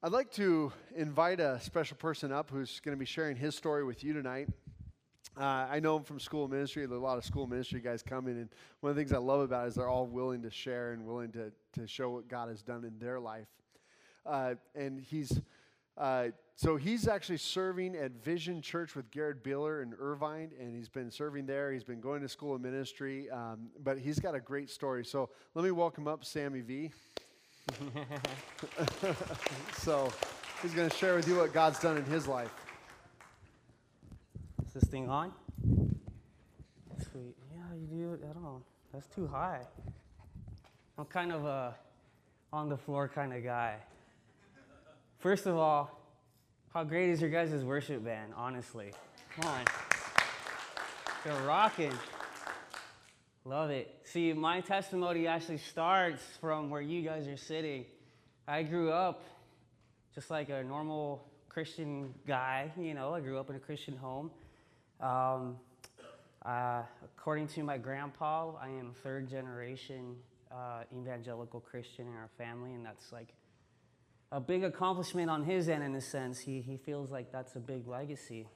I'd like to invite a special person up who's going to be sharing his story with you tonight. Uh, I know him from school ministry. There's a lot of school ministry guys coming, and one of the things I love about it is they're all willing to share and willing to, to show what God has done in their life. Uh, and he's uh, so he's actually serving at Vision Church with Garrett Biller in Irvine, and he's been serving there. He's been going to school of ministry, um, but he's got a great story. So let me welcome up Sammy V. so he's going to share with you what God's done in his life. Is this thing on? Sweet. Yeah, you do. I don't know. That's too high. I'm kind of a on the floor kind of guy. First of all, how great is your guys' worship band, honestly? Come on. They're rocking. Love it. See, my testimony actually starts from where you guys are sitting. I grew up just like a normal Christian guy, you know, I grew up in a Christian home. Um, uh, according to my grandpa, I am third generation uh, evangelical Christian in our family, and that's like a big accomplishment on his end in a sense. He, he feels like that's a big legacy.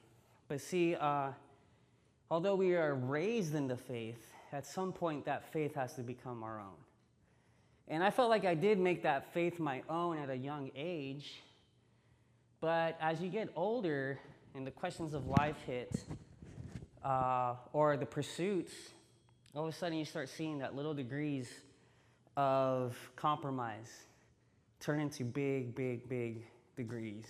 But see, uh, although we are raised in the faith, at some point that faith has to become our own. And I felt like I did make that faith my own at a young age. But as you get older and the questions of life hit, uh, or the pursuits, all of a sudden you start seeing that little degrees of compromise turn into big, big, big degrees.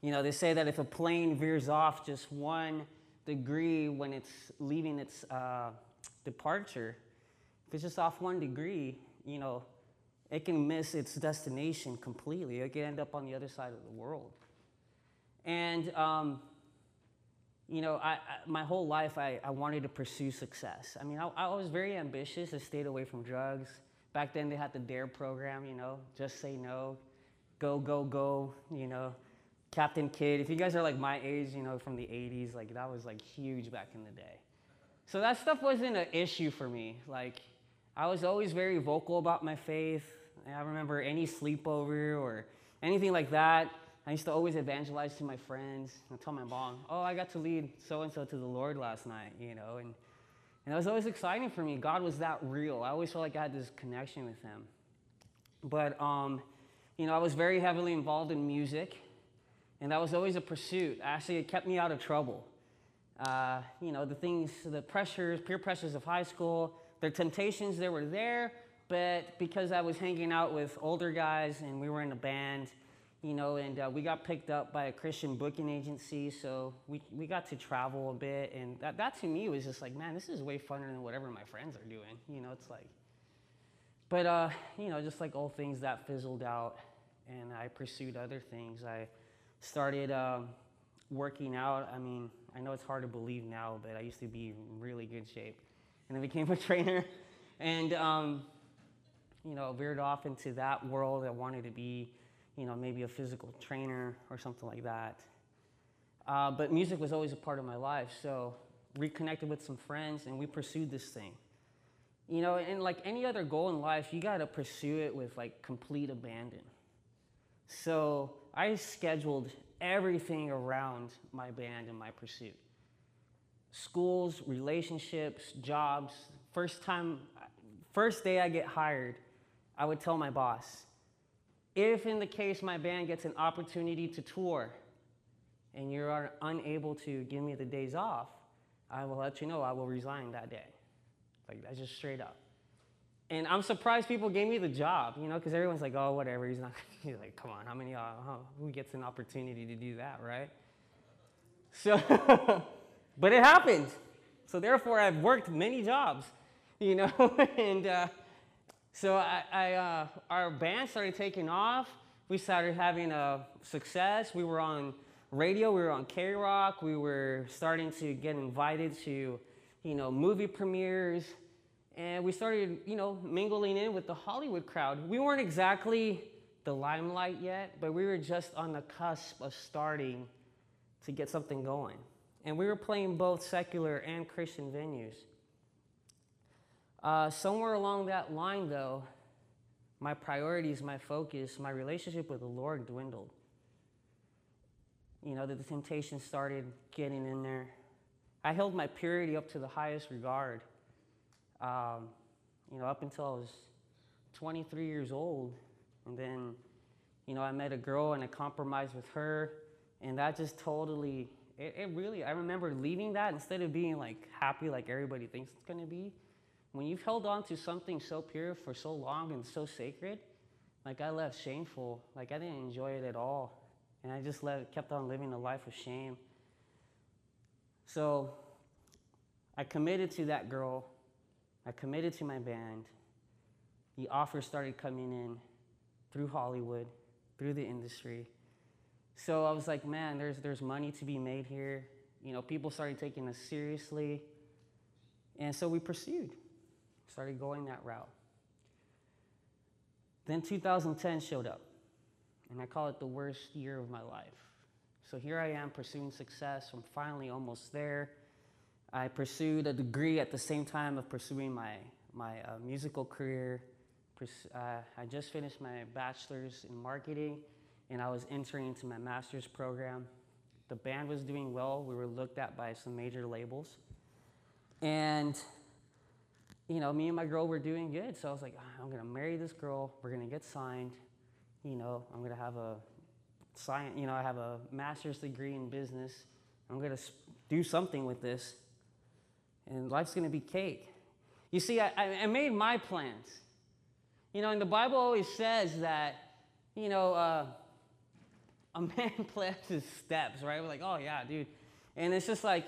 You know, they say that if a plane veers off just one degree when it's leaving its uh, departure, if it's just off one degree, you know, it can miss its destination completely. It can end up on the other side of the world. And, um, you know, I, I, my whole life I, I wanted to pursue success. I mean, I, I was very ambitious. I stayed away from drugs. Back then, they had the DARE program, you know, just say no, go, go, go, you know, Captain Kidd. If you guys are like my age, you know, from the 80s, like that was like huge back in the day. So that stuff wasn't an issue for me. Like, I was always very vocal about my faith. I remember any sleepover or anything like that. I used to always evangelize to my friends and tell my mom, oh, I got to lead so and so to the Lord last night, you know. And and it was always exciting for me. God was that real. I always felt like I had this connection with Him. But, um, you know, I was very heavily involved in music, and that was always a pursuit. Actually, it kept me out of trouble. Uh, you know, the things, the pressures, peer pressures of high school, the temptations, they were there, but because I was hanging out with older guys and we were in a band, you know, and uh, we got picked up by a Christian booking agency, so we, we got to travel a bit, and that, that to me was just like, man, this is way funner than whatever my friends are doing, you know, it's like, but, uh, you know, just like all things that fizzled out, and I pursued other things. I started um, working out. I mean, I know it's hard to believe now, but I used to be in really good shape, and I became a trainer, and, um, you know, veered off into that world. I wanted to be you know, maybe a physical trainer or something like that. Uh, but music was always a part of my life, so reconnected with some friends and we pursued this thing. You know, and like any other goal in life, you gotta pursue it with like complete abandon. So I scheduled everything around my band and my pursuit schools, relationships, jobs. First time, first day I get hired, I would tell my boss, if, in the case my band gets an opportunity to tour and you are unable to give me the days off, I will let you know I will resign that day. Like, that's just straight up. And I'm surprised people gave me the job, you know, because everyone's like, oh, whatever, he's not, he's like, come on, how many, uh, who gets an opportunity to do that, right? So, but it happened. So therefore, I've worked many jobs, you know, and, uh, so I, I uh, our band started taking off. We started having a success. We were on radio. We were on KROQ. We were starting to get invited to, you know, movie premieres, and we started, you know, mingling in with the Hollywood crowd. We weren't exactly the limelight yet, but we were just on the cusp of starting to get something going. And we were playing both secular and Christian venues. Uh, somewhere along that line, though, my priorities, my focus, my relationship with the Lord dwindled. You know, that the temptation started getting in there. I held my purity up to the highest regard. Um, you know, up until I was 23 years old. And then, you know, I met a girl and I compromised with her. And that just totally, it, it really, I remember leaving that instead of being like happy like everybody thinks it's gonna be. When you've held on to something so pure for so long and so sacred, like I left shameful. Like I didn't enjoy it at all. And I just let, kept on living a life of shame. So I committed to that girl. I committed to my band. The offers started coming in through Hollywood, through the industry. So I was like, man, there's, there's money to be made here. You know, people started taking us seriously. And so we pursued, started going that route. Then 2010 showed up, and I call it the worst year of my life. So here I am pursuing success. I'm finally almost there. I pursued a degree at the same time of pursuing my, my uh, musical career. Uh, I just finished my bachelor's in marketing, and I was entering into my master's program. The band was doing well. We were looked at by some major labels. And you know, me and my girl were doing good. So I was like, ah, I'm gonna marry this girl. We're gonna get signed. You know, I'm gonna have a science. You know, I have a master's degree in business. I'm gonna do something with this, and life's gonna be cake. You see, I, I made my plans. You know, and the Bible always says that, you know, uh, a man plans his steps, right? We're like, oh yeah, dude. And it's just like,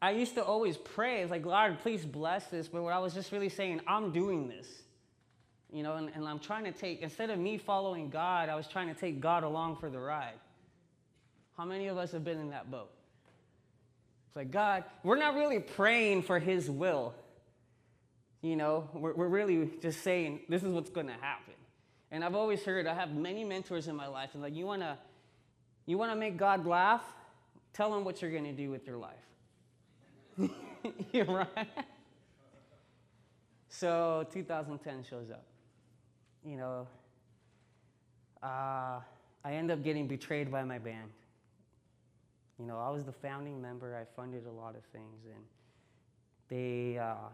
I used to always pray, it's like, Lord, please bless this. But what I was just really saying, I'm doing this. You know, and, and I'm trying to take, instead of me following God, I was trying to take God along for the ride. How many of us have been in that boat? It's like, God, we're not really praying for His will. You know, we're, we're really just saying, this is what's going to happen. And I've always heard, I have many mentors in my life, and like, you want to you wanna make God laugh? Tell him what you're going to do with your life. You're right. So 2010 shows up. You know, uh, I end up getting betrayed by my band. You know, I was the founding member. I funded a lot of things, and they uh,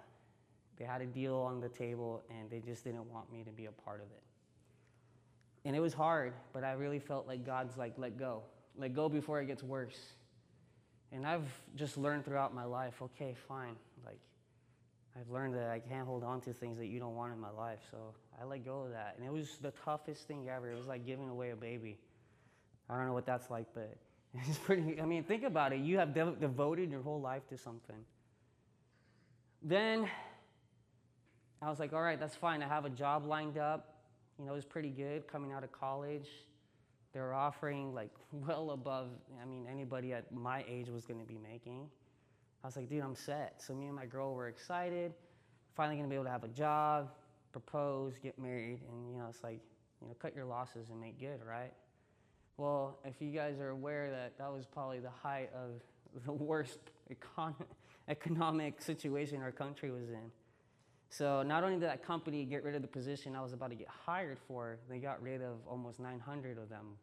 they had a deal on the table, and they just didn't want me to be a part of it. And it was hard, but I really felt like God's like, let go, let go before it gets worse. And I've just learned throughout my life, okay, fine. Like, I've learned that I can't hold on to things that you don't want in my life. So I let go of that. And it was the toughest thing ever. It was like giving away a baby. I don't know what that's like, but it's pretty. I mean, think about it. You have de- devoted your whole life to something. Then I was like, all right, that's fine. I have a job lined up. You know, it was pretty good coming out of college. They were offering like well above, I mean, anybody at my age was going to be making. I was like, dude, I'm set. So me and my girl were excited. Finally going to be able to have a job, propose, get married, and you know, it's like, you know, cut your losses and make good, right? Well, if you guys are aware that that was probably the height of the worst econ- economic situation our country was in. So not only did that company get rid of the position I was about to get hired for, they got rid of almost 900 of them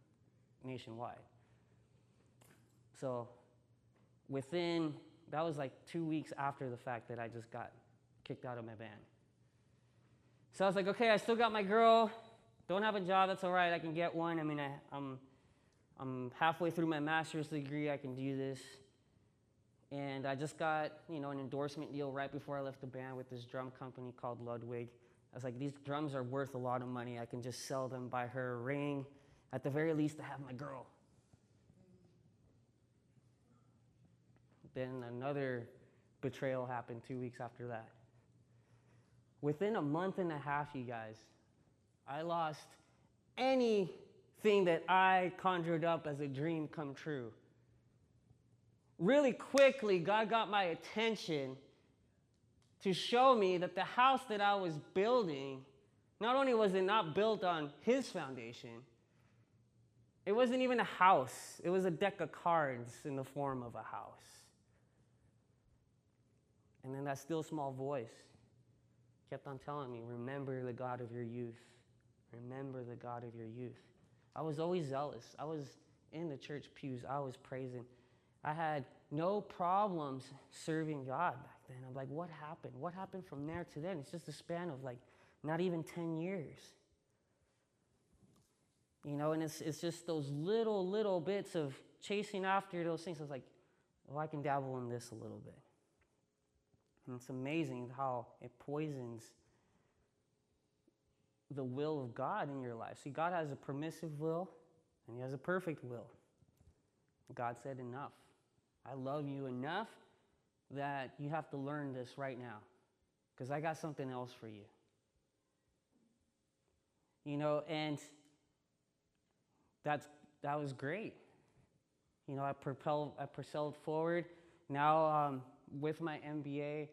nationwide. So within, that was like two weeks after the fact that I just got kicked out of my band. So I was like, okay, I still got my girl. Don't have a job, that's all right, I can get one. I mean, I, I'm, I'm halfway through my master's degree, I can do this. And I just got, you know, an endorsement deal right before I left the band with this drum company called Ludwig. I was like, these drums are worth a lot of money. I can just sell them, buy her a ring. At the very least, I have my girl. Then another betrayal happened two weeks after that. Within a month and a half, you guys, I lost anything that I conjured up as a dream come true really quickly, God got my attention to show me that the house that I was building, not only was it not built on His foundation, it wasn't even a house, it was a deck of cards in the form of a house. And then that still small voice kept on telling me, Remember the God of your youth. Remember the God of your youth. I was always zealous. I was in the church pews. I was praising. I had no problems serving God back then. I'm like, what happened? What happened from there to then? It's just a span of like not even 10 years. You know, and it's, it's just those little, little bits of chasing after those things. I was like, well, I can dabble in this a little bit. And it's amazing how it poisons the will of God in your life. See, God has a permissive will and He has a perfect will. God said, Enough. I love you enough that you have to learn this right now because I got something else for you. You know, and that's, that was great. You know, I propelled, I propelled forward. Now, um, with my MBA,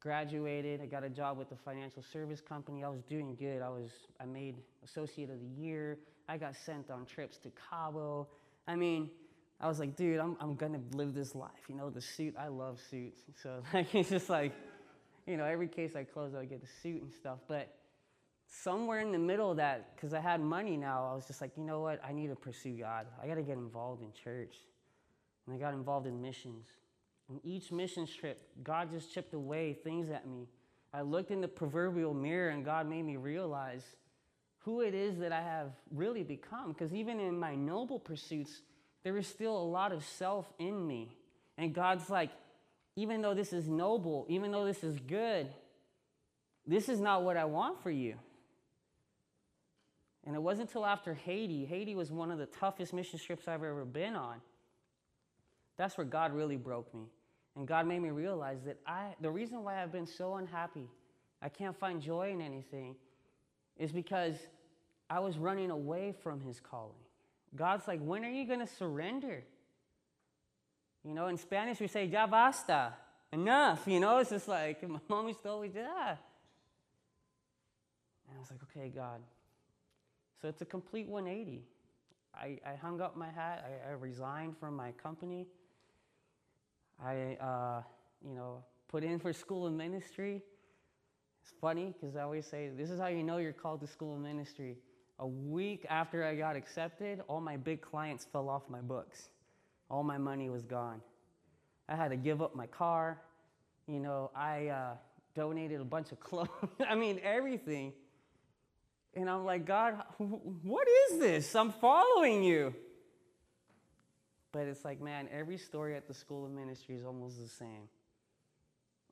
graduated. I got a job with a financial service company. I was doing good. I was, I made associate of the year. I got sent on trips to Cabo. I mean, I was like, dude, I'm, I'm gonna live this life. You know, the suit, I love suits. So like, it's just like, you know, every case I close, I get a suit and stuff. But somewhere in the middle of that, because I had money now, I was just like, you know what? I need to pursue God. I got to get involved in church. And I got involved in missions. And each mission trip, God just chipped away things at me. I looked in the proverbial mirror and God made me realize who it is that I have really become. Because even in my noble pursuits, there is still a lot of self in me. And God's like, even though this is noble, even though this is good, this is not what I want for you. And it wasn't until after Haiti, Haiti was one of the toughest mission trips I've ever been on. That's where God really broke me. And God made me realize that I, the reason why I've been so unhappy, I can't find joy in anything, is because I was running away from His calling. God's like, when are you going to surrender? You know, in Spanish we say, ya basta, enough. You know, it's just like, my mom used to always that. And I was like, okay, God. So it's a complete 180. I, I hung up my hat, I, I resigned from my company. I, uh, you know, put in for school of ministry. It's funny because I always say, this is how you know you're called to school of ministry. A week after I got accepted, all my big clients fell off my books. All my money was gone. I had to give up my car. You know, I uh, donated a bunch of clothes. I mean, everything. And I'm like, God, what is this? I'm following you. But it's like, man, every story at the School of Ministry is almost the same.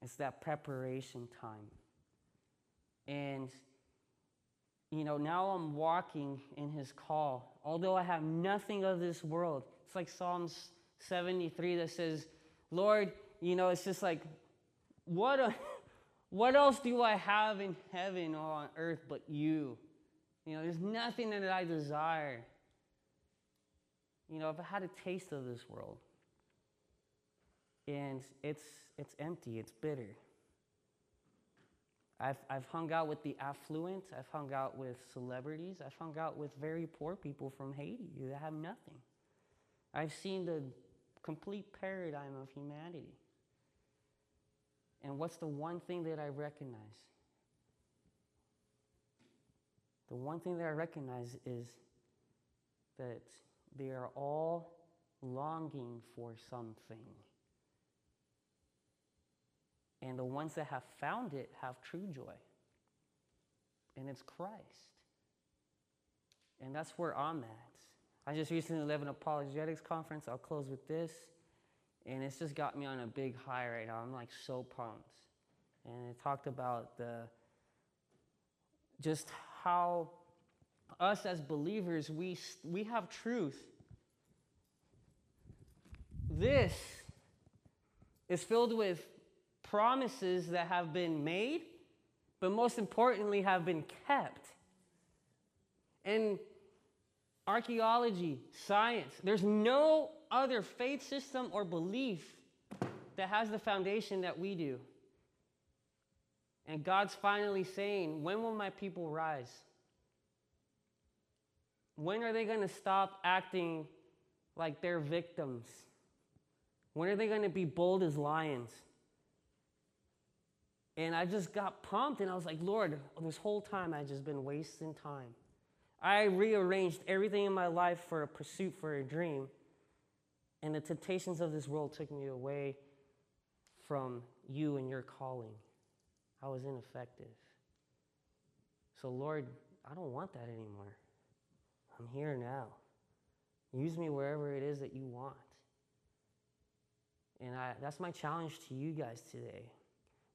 It's that preparation time. And, you know, now I'm walking in his call. Although I have nothing of this world, it's like Psalms 73 that says, Lord, you know, it's just like, what, a, what else do I have in heaven or on earth but you? You know, there's nothing that I desire. You know, I've had a taste of this world. And it's, it's empty, it's bitter. I've, I've hung out with the affluent, I've hung out with celebrities, I've hung out with very poor people from Haiti that have nothing. I've seen the complete paradigm of humanity. And what's the one thing that I recognize? The one thing that I recognize is that they are all longing for something. And the ones that have found it have true joy. And it's Christ. And that's where I'm at. I just recently led an apologetics conference. I'll close with this. And it's just got me on a big high right now. I'm like so pumped. And it talked about the just how us as believers, we, we have truth. This is filled with promises that have been made, but most importantly, have been kept. And archaeology, science, there's no other faith system or belief that has the foundation that we do. And God's finally saying, When will my people rise? When are they going to stop acting like they're victims? When are they going to be bold as lions? And I just got pumped and I was like, Lord, this whole time I've just been wasting time. I rearranged everything in my life for a pursuit for a dream. And the temptations of this world took me away from you and your calling. I was ineffective. So, Lord, I don't want that anymore. I'm here now. Use me wherever it is that you want. And I, that's my challenge to you guys today.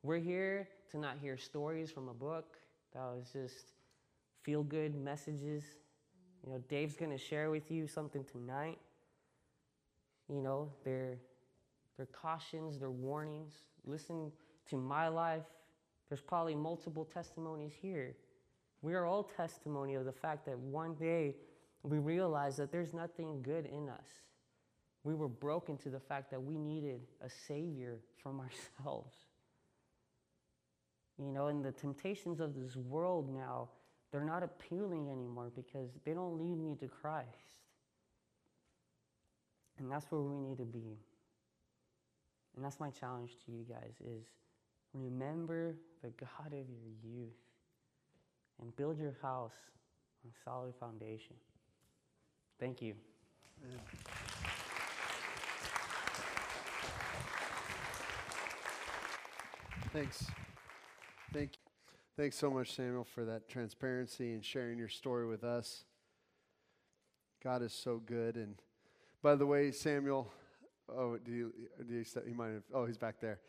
We're here to not hear stories from a book that was just feel good messages. You know, Dave's going to share with you something tonight. You know, they're, they're cautions, they're warnings. Listen to my life. There's probably multiple testimonies here. We are all testimony of the fact that one day we realized that there's nothing good in us. We were broken to the fact that we needed a Savior from ourselves. You know, and the temptations of this world now, they're not appealing anymore because they don't lead me to Christ. And that's where we need to be. And that's my challenge to you guys is remember the God of your youth and build your house on solid foundation. Thank you. Thanks. Thank you. Thanks so much, Samuel, for that transparency and sharing your story with us. God is so good. And by the way, Samuel, oh, do you, do you, he might have, oh, he's back there.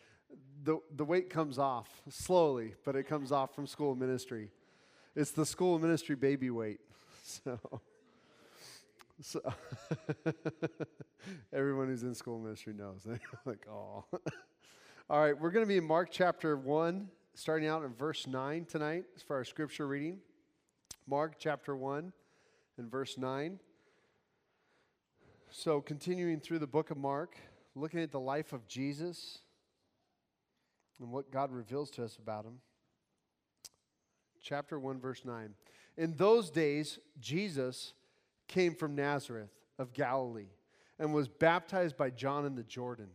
The, the weight comes off slowly, but it comes off from school ministry. It's the school ministry baby weight. So, so everyone who's in school ministry knows. like, oh. All right, we're going to be in Mark chapter 1, starting out in verse 9 tonight as for our scripture reading. Mark chapter 1 and verse 9. So, continuing through the book of Mark, looking at the life of Jesus and what God reveals to us about him. Chapter 1, verse 9. In those days, Jesus came from Nazareth of Galilee and was baptized by John in the Jordan.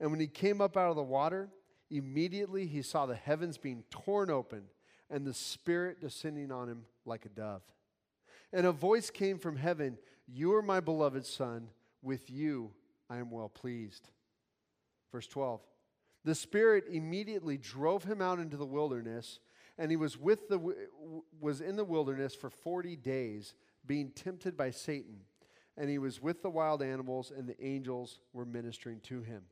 And when he came up out of the water, immediately he saw the heavens being torn open and the Spirit descending on him like a dove. And a voice came from heaven You are my beloved Son, with you I am well pleased. Verse 12 The Spirit immediately drove him out into the wilderness and he was with the was in the wilderness for 40 days being tempted by Satan and he was with the wild animals and the angels were ministering to him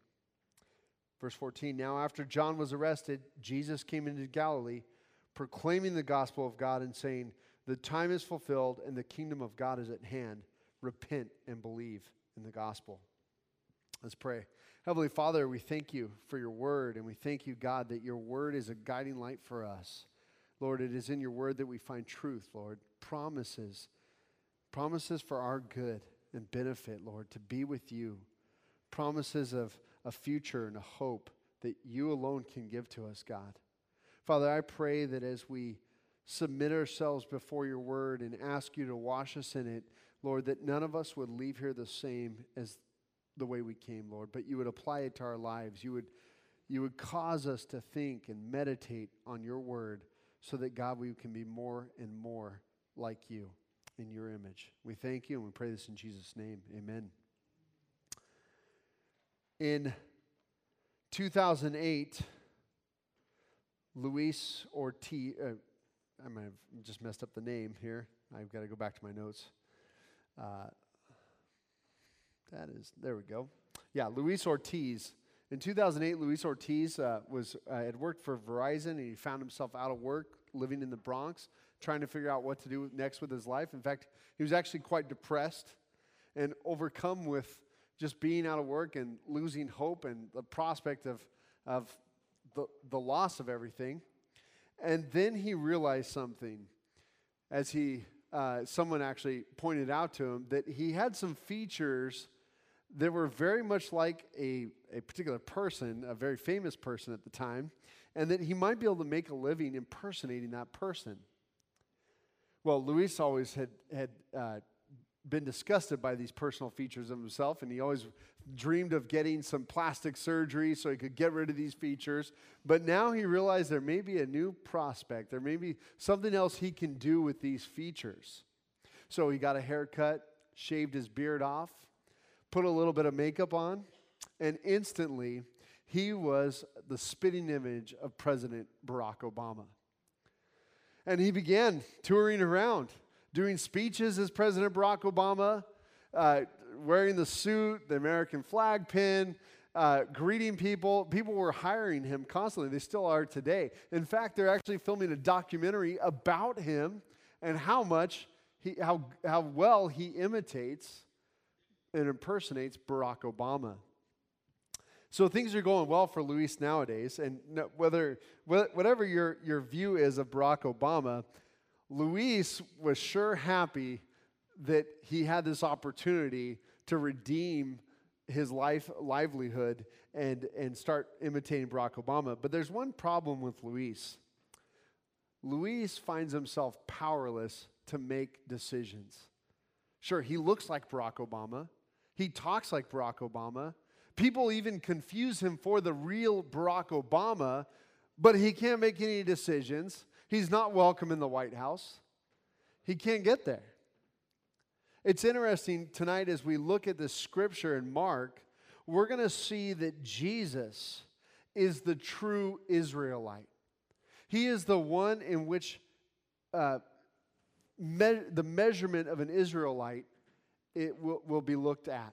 verse 14 now after John was arrested Jesus came into Galilee proclaiming the gospel of God and saying the time is fulfilled and the kingdom of God is at hand repent and believe in the gospel let's pray Heavenly Father, we thank you for your word, and we thank you, God, that your word is a guiding light for us. Lord, it is in your word that we find truth, Lord. Promises, promises for our good and benefit, Lord, to be with you. Promises of a future and a hope that you alone can give to us, God. Father, I pray that as we submit ourselves before your word and ask you to wash us in it, Lord, that none of us would leave here the same as the way we came, Lord, but you would apply it to our lives. You would, you would cause us to think and meditate on your word so that, God, we can be more and more like you in your image. We thank you and we pray this in Jesus' name. Amen. In 2008, Luis Ortiz, uh, I might have just messed up the name here. I've got to go back to my notes. Uh, that is, there we go. Yeah, Luis Ortiz in 2008, Luis Ortiz uh, was, uh, had worked for Verizon and he found himself out of work, living in the Bronx, trying to figure out what to do next with his life. In fact, he was actually quite depressed and overcome with just being out of work and losing hope and the prospect of, of the, the loss of everything. And then he realized something as he, uh, someone actually pointed out to him that he had some features that were very much like a, a particular person, a very famous person at the time, and that he might be able to make a living impersonating that person. Well, Luis always had, had uh, been disgusted by these personal features of himself, and he always dreamed of getting some plastic surgery so he could get rid of these features. But now he realized there may be a new prospect, there may be something else he can do with these features. So he got a haircut, shaved his beard off, put a little bit of makeup on, and instantly he was the spitting image of President Barack Obama. And he began touring around, doing speeches as President Barack Obama, uh, wearing the suit, the American flag pin, uh, greeting people. People were hiring him constantly. They still are today. In fact, they're actually filming a documentary about him and how much he, how, how well he imitates and impersonates Barack Obama. So things are going well for Luis nowadays, and whether whatever your, your view is of Barack Obama, Luis was sure happy that he had this opportunity to redeem his life livelihood and, and start imitating Barack Obama. But there's one problem with Luis. Luis finds himself powerless to make decisions. Sure, he looks like Barack Obama. He talks like Barack Obama. People even confuse him for the real Barack Obama, but he can't make any decisions. He's not welcome in the White House. He can't get there. It's interesting tonight as we look at the scripture in Mark, we're going to see that Jesus is the true Israelite. He is the one in which uh, me- the measurement of an Israelite it will, will be looked at.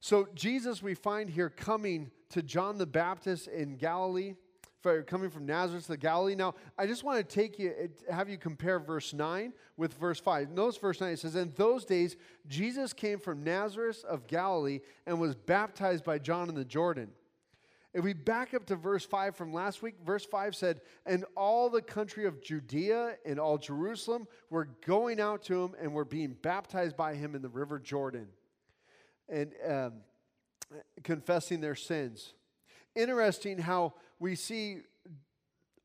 So, Jesus, we find here coming to John the Baptist in Galilee, coming from Nazareth to Galilee. Now, I just want to take you, have you compare verse 9 with verse 5. Notice verse 9, it says, In those days, Jesus came from Nazareth of Galilee and was baptized by John in the Jordan. If we back up to verse 5 from last week, verse 5 said, And all the country of Judea and all Jerusalem were going out to him and were being baptized by him in the river Jordan and um, confessing their sins. Interesting how we see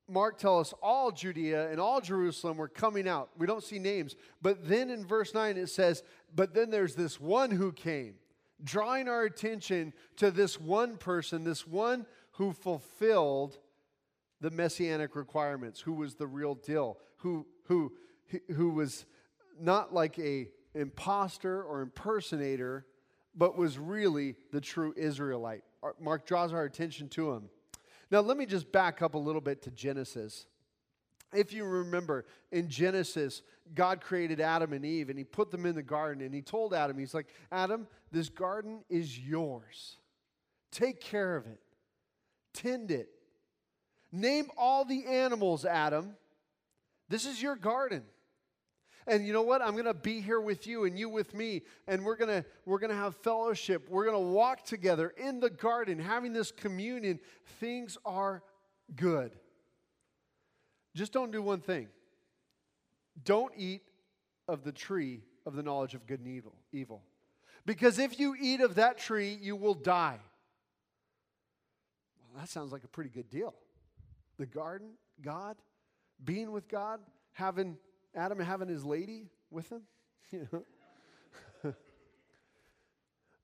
Mark tell us all Judea and all Jerusalem were coming out. We don't see names. But then in verse 9 it says, But then there's this one who came, drawing our attention to this one person, this one who fulfilled the messianic requirements, who was the real deal, who, who, who was not like a impostor or impersonator, but was really the true Israelite. Mark draws our attention to him. Now, let me just back up a little bit to Genesis. If you remember, in Genesis, God created Adam and Eve and he put them in the garden and he told Adam, He's like, Adam, this garden is yours. Take care of it, tend it. Name all the animals, Adam. This is your garden. And you know what? I'm going to be here with you and you with me and we're going to we're going to have fellowship. We're going to walk together in the garden having this communion. Things are good. Just don't do one thing. Don't eat of the tree of the knowledge of good and evil. Evil. Because if you eat of that tree, you will die. Well, that sounds like a pretty good deal. The garden, God, being with God, having Adam having his lady with him?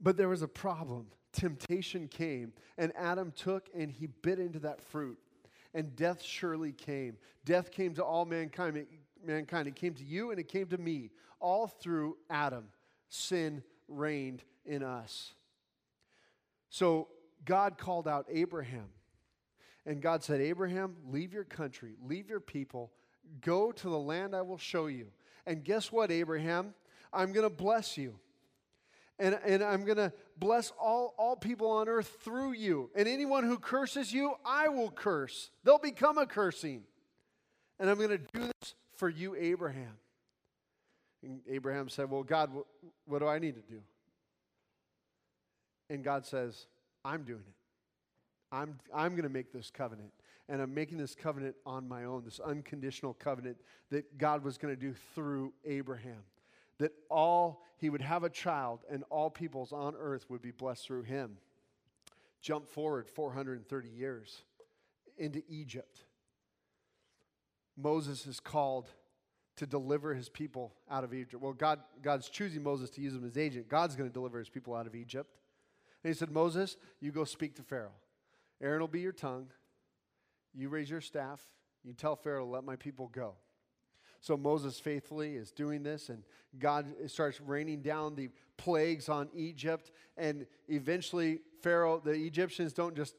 But there was a problem. Temptation came, and Adam took and he bit into that fruit, and death surely came. Death came to all mankind. Mankind. It came to you and it came to me. All through Adam, sin reigned in us. So God called out Abraham. And God said, Abraham, leave your country, leave your people, Go to the land I will show you. And guess what, Abraham? I'm going to bless you. And, and I'm going to bless all, all people on earth through you. And anyone who curses you, I will curse. They'll become a cursing. And I'm going to do this for you, Abraham. And Abraham said, Well, God, what, what do I need to do? And God says, I'm doing it. I'm, I'm going to make this covenant and I'm making this covenant on my own, this unconditional covenant that God was going to do through Abraham. That all, he would have a child, and all peoples on earth would be blessed through him. Jump forward 430 years into Egypt. Moses is called to deliver his people out of Egypt. Well, God, God's choosing Moses to use him as agent. God's going to deliver his people out of Egypt. And he said, Moses, you go speak to Pharaoh. Aaron will be your tongue. You raise your staff. You tell Pharaoh to let my people go. So Moses faithfully is doing this, and God starts raining down the plagues on Egypt. And eventually, Pharaoh, the Egyptians don't just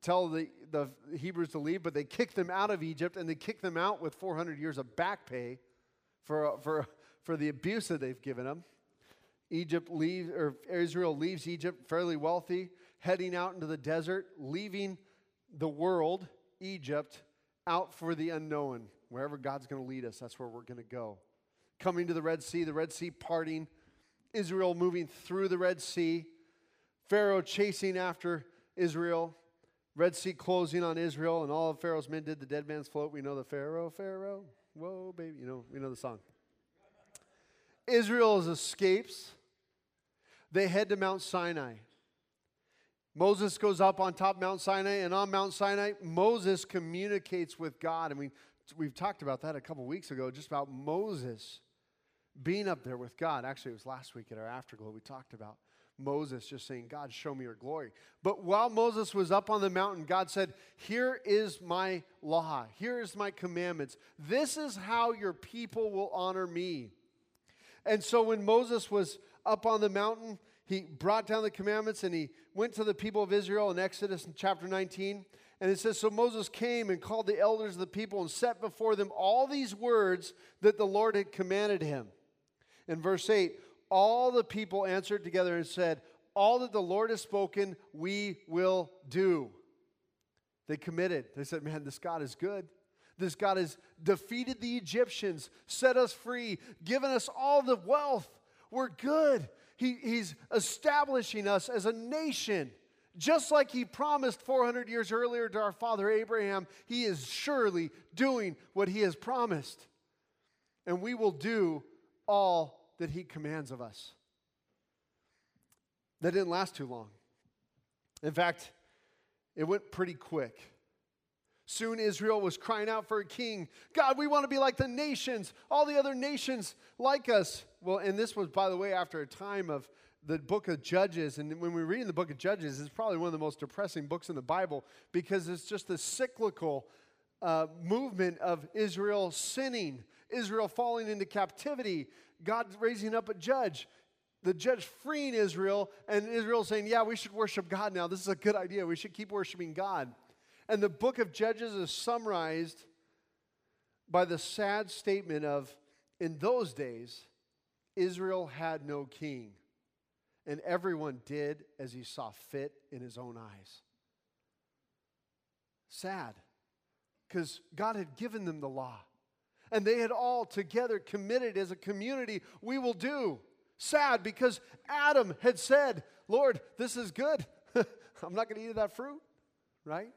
tell the, the Hebrews to leave, but they kick them out of Egypt, and they kick them out with 400 years of back pay for, for, for the abuse that they've given them. Egypt leaves, or Israel leaves Egypt fairly wealthy, heading out into the desert, leaving the world, Egypt, out for the unknown. Wherever God's going to lead us, that's where we're going to go. Coming to the Red Sea, the Red Sea parting, Israel moving through the Red Sea, Pharaoh chasing after Israel, Red Sea closing on Israel, and all of Pharaoh's men did the dead man's float. We know the Pharaoh, Pharaoh, whoa, baby. You know, we know the song. Israel escapes. They head to Mount Sinai. Moses goes up on top Mount Sinai, and on Mount Sinai, Moses communicates with God. I mean, we've talked about that a couple weeks ago, just about Moses being up there with God. Actually, it was last week at our Afterglow we talked about Moses just saying, God, show me your glory. But while Moses was up on the mountain, God said, Here is my law, here is my commandments. This is how your people will honor me. And so when Moses was up on the mountain, he brought down the commandments and he went to the people of Israel in Exodus in chapter 19. And it says, So Moses came and called the elders of the people and set before them all these words that the Lord had commanded him. In verse 8, all the people answered together and said, All that the Lord has spoken, we will do. They committed. They said, Man, this God is good. This God has defeated the Egyptians, set us free, given us all the wealth. We're good. He, he's establishing us as a nation. Just like he promised 400 years earlier to our father Abraham, he is surely doing what he has promised. And we will do all that he commands of us. That didn't last too long. In fact, it went pretty quick. Soon Israel was crying out for a king. God, we want to be like the nations, all the other nations like us. Well, and this was, by the way, after a time of the book of Judges. And when we read in the book of Judges, it's probably one of the most depressing books in the Bible because it's just a cyclical uh, movement of Israel sinning, Israel falling into captivity, God raising up a judge, the judge freeing Israel, and Israel saying, Yeah, we should worship God now. This is a good idea. We should keep worshiping God. And the book of Judges is summarized by the sad statement of in those days, Israel had no king, and everyone did as he saw fit in his own eyes. Sad, because God had given them the law, and they had all together committed as a community, we will do. Sad, because Adam had said, Lord, this is good. I'm not going to eat of that fruit, right?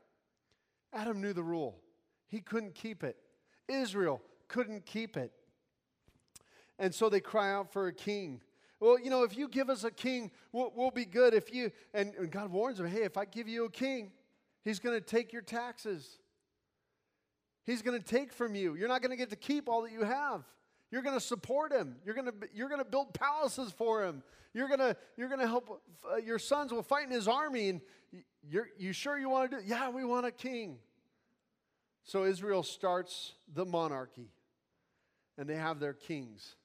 Adam knew the rule, he couldn't keep it. Israel couldn't keep it. And so they cry out for a king. Well, you know, if you give us a king, we'll, we'll be good. If you, and, and God warns them, hey, if I give you a king, he's going to take your taxes. He's going to take from you. You're not going to get to keep all that you have. You're going to support him. You're going to, you're going to build palaces for him. You're going to, you're going to help, uh, your sons will fight in his army. And you're, you sure you want to do it? Yeah, we want a king. So Israel starts the monarchy, and they have their kings.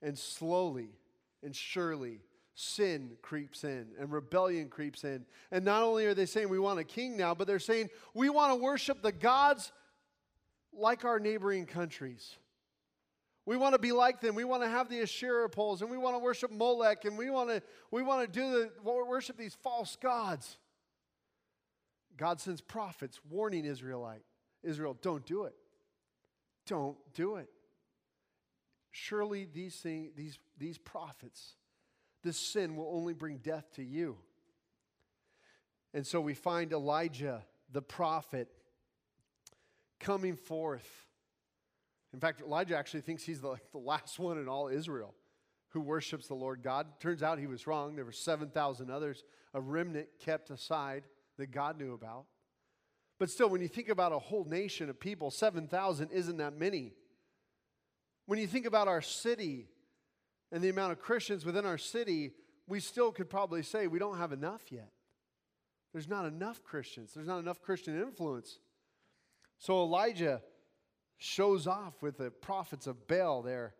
And slowly and surely, sin creeps in and rebellion creeps in. And not only are they saying we want a king now, but they're saying we want to worship the gods like our neighboring countries. We want to be like them. We want to have the Asherah poles, and we want to worship Molech, and we want to we want to do the worship these false gods. God sends prophets warning Israelite, Israel, don't do it. Don't do it. Surely these things, these these prophets, this sin will only bring death to you. And so we find Elijah, the prophet, coming forth in fact, Elijah actually thinks he's the, the last one in all Israel who worships the Lord God. Turns out he was wrong. There were 7,000 others, a remnant kept aside that God knew about. But still, when you think about a whole nation of people, 7,000 isn't that many. When you think about our city and the amount of Christians within our city, we still could probably say we don't have enough yet. There's not enough Christians, there's not enough Christian influence. So Elijah shows off with the prophets of Baal there.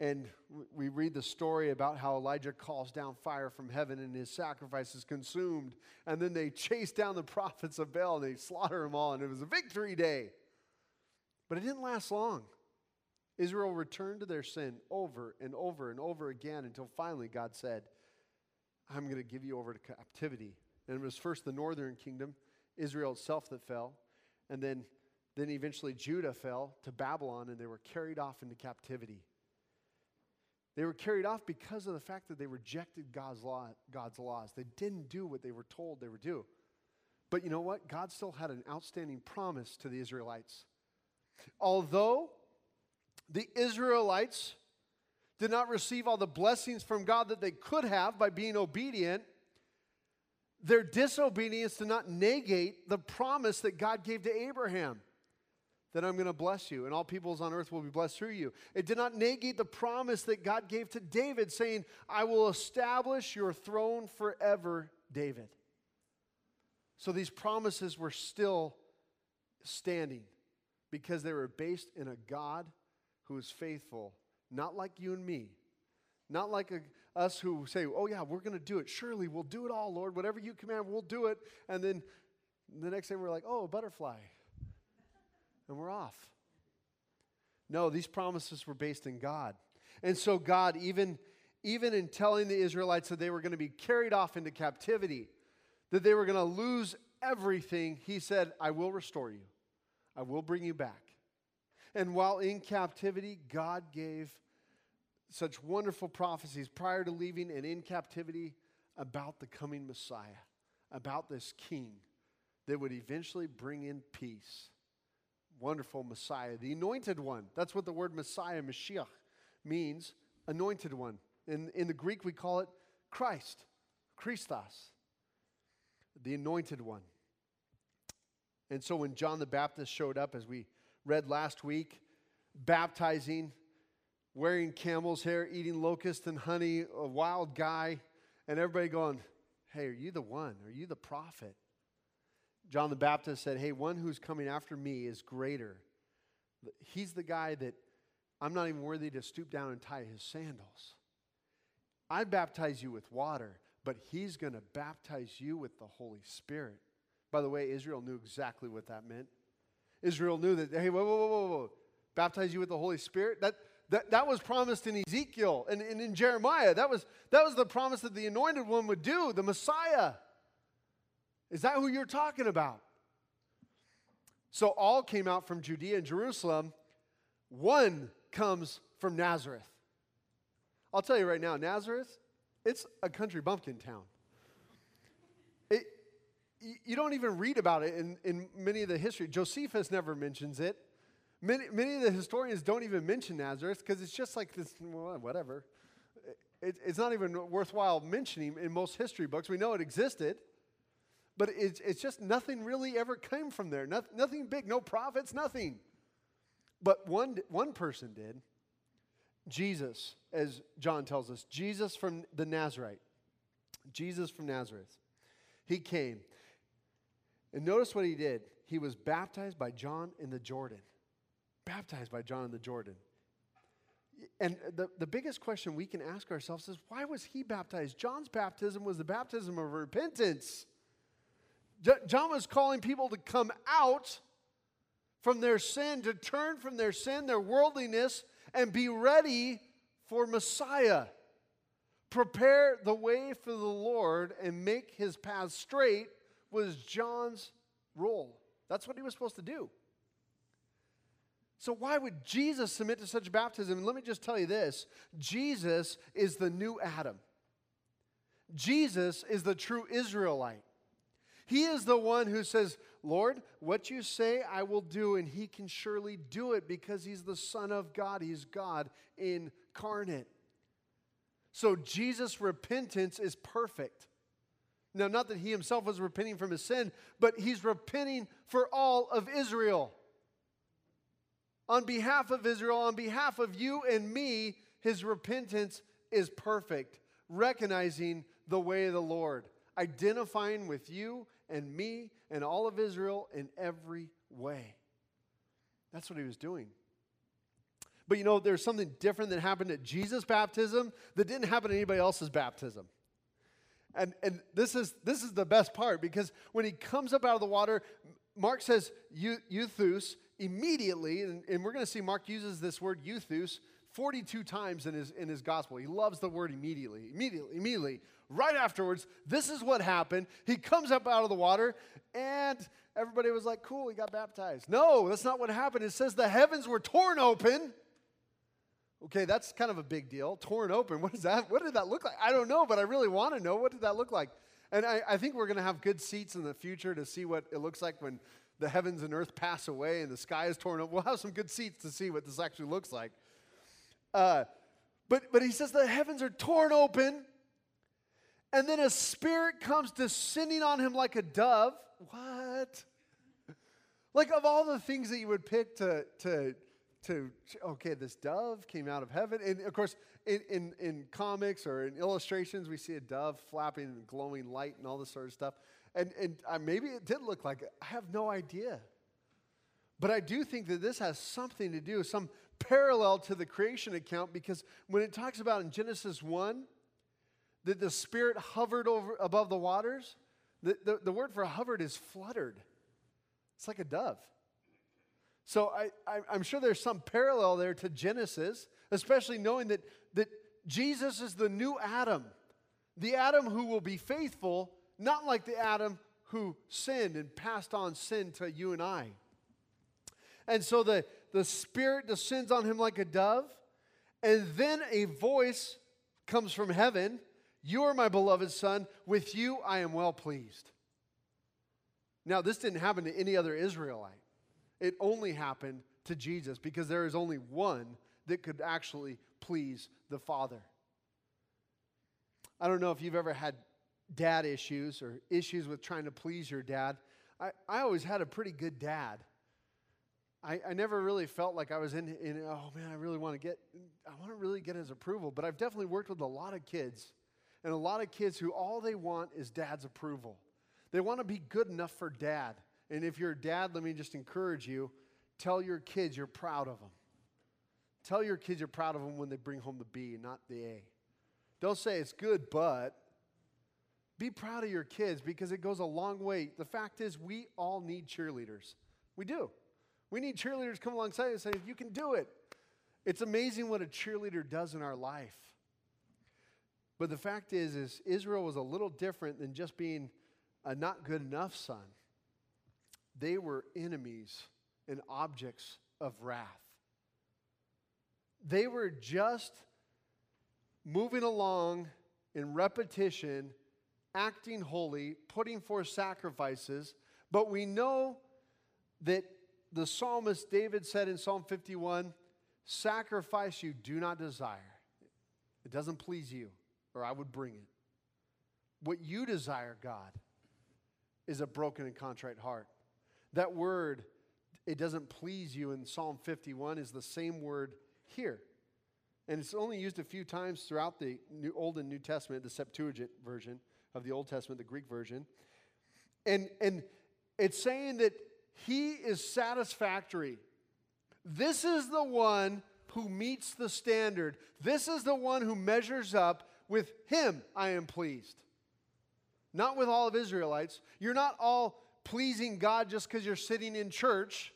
And we read the story about how Elijah calls down fire from heaven and his sacrifice is consumed. And then they chase down the prophets of Baal and they slaughter them all. And it was a victory day. But it didn't last long. Israel returned to their sin over and over and over again until finally God said, I'm going to give you over to captivity. And it was first the northern kingdom, Israel itself, that fell. And then, then eventually Judah fell to Babylon and they were carried off into captivity. They were carried off because of the fact that they rejected God's, law, God's laws. They didn't do what they were told they would do. But you know what? God still had an outstanding promise to the Israelites. Although the Israelites did not receive all the blessings from God that they could have by being obedient, their disobedience did not negate the promise that God gave to Abraham that I'm going to bless you and all peoples on earth will be blessed through you. It did not negate the promise that God gave to David, saying, I will establish your throne forever, David. So these promises were still standing because they were based in a God who is faithful, not like you and me, not like a, us who say, Oh, yeah, we're going to do it. Surely we'll do it all, Lord. Whatever you command, we'll do it. And then the next day we're like, Oh, a butterfly. And we're off. No, these promises were based in God. And so, God, even, even in telling the Israelites that they were going to be carried off into captivity, that they were going to lose everything, He said, I will restore you, I will bring you back. And while in captivity, God gave such wonderful prophecies prior to leaving and in captivity about the coming Messiah, about this king that would eventually bring in peace. Wonderful Messiah, the anointed one. That's what the word Messiah, Mashiach, means anointed one. In, in the Greek, we call it Christ, Christos, the anointed one. And so when John the Baptist showed up, as we read last week, baptizing, wearing camel's hair, eating locust and honey, a wild guy, and everybody going, Hey, are you the one? Are you the prophet? John the Baptist said, Hey, one who's coming after me is greater. He's the guy that I'm not even worthy to stoop down and tie his sandals. I baptize you with water, but he's going to baptize you with the Holy Spirit. By the way, Israel knew exactly what that meant. Israel knew that, hey, whoa, whoa, whoa, whoa. Baptize you with the Holy Spirit? That, that, that was promised in Ezekiel and, and in Jeremiah. That was, that was the promise that the anointed one would do, the Messiah. Is that who you're talking about? So all came out from Judea and Jerusalem. One comes from Nazareth. I'll tell you right now, Nazareth, it's a country bumpkin town you don't even read about it in, in many of the history. Josephus never mentions it. Many, many of the historians don't even mention Nazareth because it's just like this, well, whatever. It, it's not even worthwhile mentioning in most history books. We know it existed, but it's, it's just nothing really ever came from there. Nothing, big, no prophets, nothing. But one, one person did. Jesus, as John tells us, Jesus from the Nazarite. Jesus from Nazareth. He came. And notice what he did. He was baptized by John in the Jordan. Baptized by John in the Jordan. And the, the biggest question we can ask ourselves is why was he baptized? John's baptism was the baptism of repentance. John was calling people to come out from their sin, to turn from their sin, their worldliness, and be ready for Messiah. Prepare the way for the Lord and make his path straight was John's role. That's what he was supposed to do. So, why would Jesus submit to such baptism? Let me just tell you this Jesus is the new Adam. Jesus is the true Israelite. He is the one who says, Lord, what you say I will do, and he can surely do it because he's the Son of God. He's God incarnate. So, Jesus' repentance is perfect. Now, not that he himself was repenting from his sin, but he's repenting for all of Israel. On behalf of Israel, on behalf of you and me, his repentance is perfect, recognizing the way of the Lord, identifying with you and me and all of Israel in every way. That's what he was doing. But you know, there's something different that happened at Jesus' baptism that didn't happen at anybody else's baptism. And, and this, is, this is the best part because when he comes up out of the water, Mark says euthus immediately, and, and we're going to see Mark uses this word euthus 42 times in his, in his gospel. He loves the word immediately, immediately, immediately. Right afterwards, this is what happened. He comes up out of the water, and everybody was like, cool, he got baptized. No, that's not what happened. It says the heavens were torn open. Okay, that's kind of a big deal. Torn open. What is that? What did that look like? I don't know, but I really want to know. What did that look like? And I, I think we're going to have good seats in the future to see what it looks like when the heavens and earth pass away and the sky is torn up. We'll have some good seats to see what this actually looks like. Uh, but, but he says the heavens are torn open, and then a spirit comes descending on him like a dove. What? Like, of all the things that you would pick to, to, to okay, this dove came out of heaven. And of course, in, in, in comics or in illustrations, we see a dove flapping and glowing light and all this sort of stuff. And, and uh, maybe it did look like it. I have no idea. But I do think that this has something to do, some parallel to the creation account, because when it talks about in Genesis 1 that the Spirit hovered over above the waters, the, the, the word for hovered is fluttered. It's like a dove. So I, I, am sure there's some parallel there to Genesis, especially knowing that, that Jesus is the new Adam, the Adam who will be faithful, not like the Adam who sinned and passed on sin to you and I. And so the, the Spirit descends on him like a dove, and then a voice comes from heaven You are my beloved Son, with you I am well pleased. Now, this didn't happen to any other Israelite, it only happened to Jesus because there is only one that could actually please the Father. I don't know if you've ever had dad issues or issues with trying to please your dad. I, I always had a pretty good dad. I, I never really felt like I was in, in, oh man, I really want to get, I want to really get his approval. But I've definitely worked with a lot of kids and a lot of kids who all they want is dad's approval. They want to be good enough for dad. And if you're a dad, let me just encourage you tell your kids you're proud of them. Tell your kids you're proud of them when they bring home the B, not the A. Don't say it's good, but be proud of your kids because it goes a long way. The fact is, we all need cheerleaders. We do. We need cheerleaders come alongside and say, You can do it. It's amazing what a cheerleader does in our life. But the fact is, is Israel was a little different than just being a not good enough son. They were enemies and objects of wrath. They were just moving along in repetition, acting holy, putting forth sacrifices, but we know that the psalmist David said in Psalm 51 Sacrifice you do not desire. It doesn't please you, or I would bring it. What you desire, God, is a broken and contrite heart. That word, it doesn't please you in Psalm 51, is the same word here. And it's only used a few times throughout the New, Old and New Testament, the Septuagint version of the Old Testament, the Greek version. And, and it's saying that he is satisfactory. This is the one who meets the standard. This is the one who measures up. With him, I am pleased. Not with all of Israelites. You're not all pleasing God just because you're sitting in church.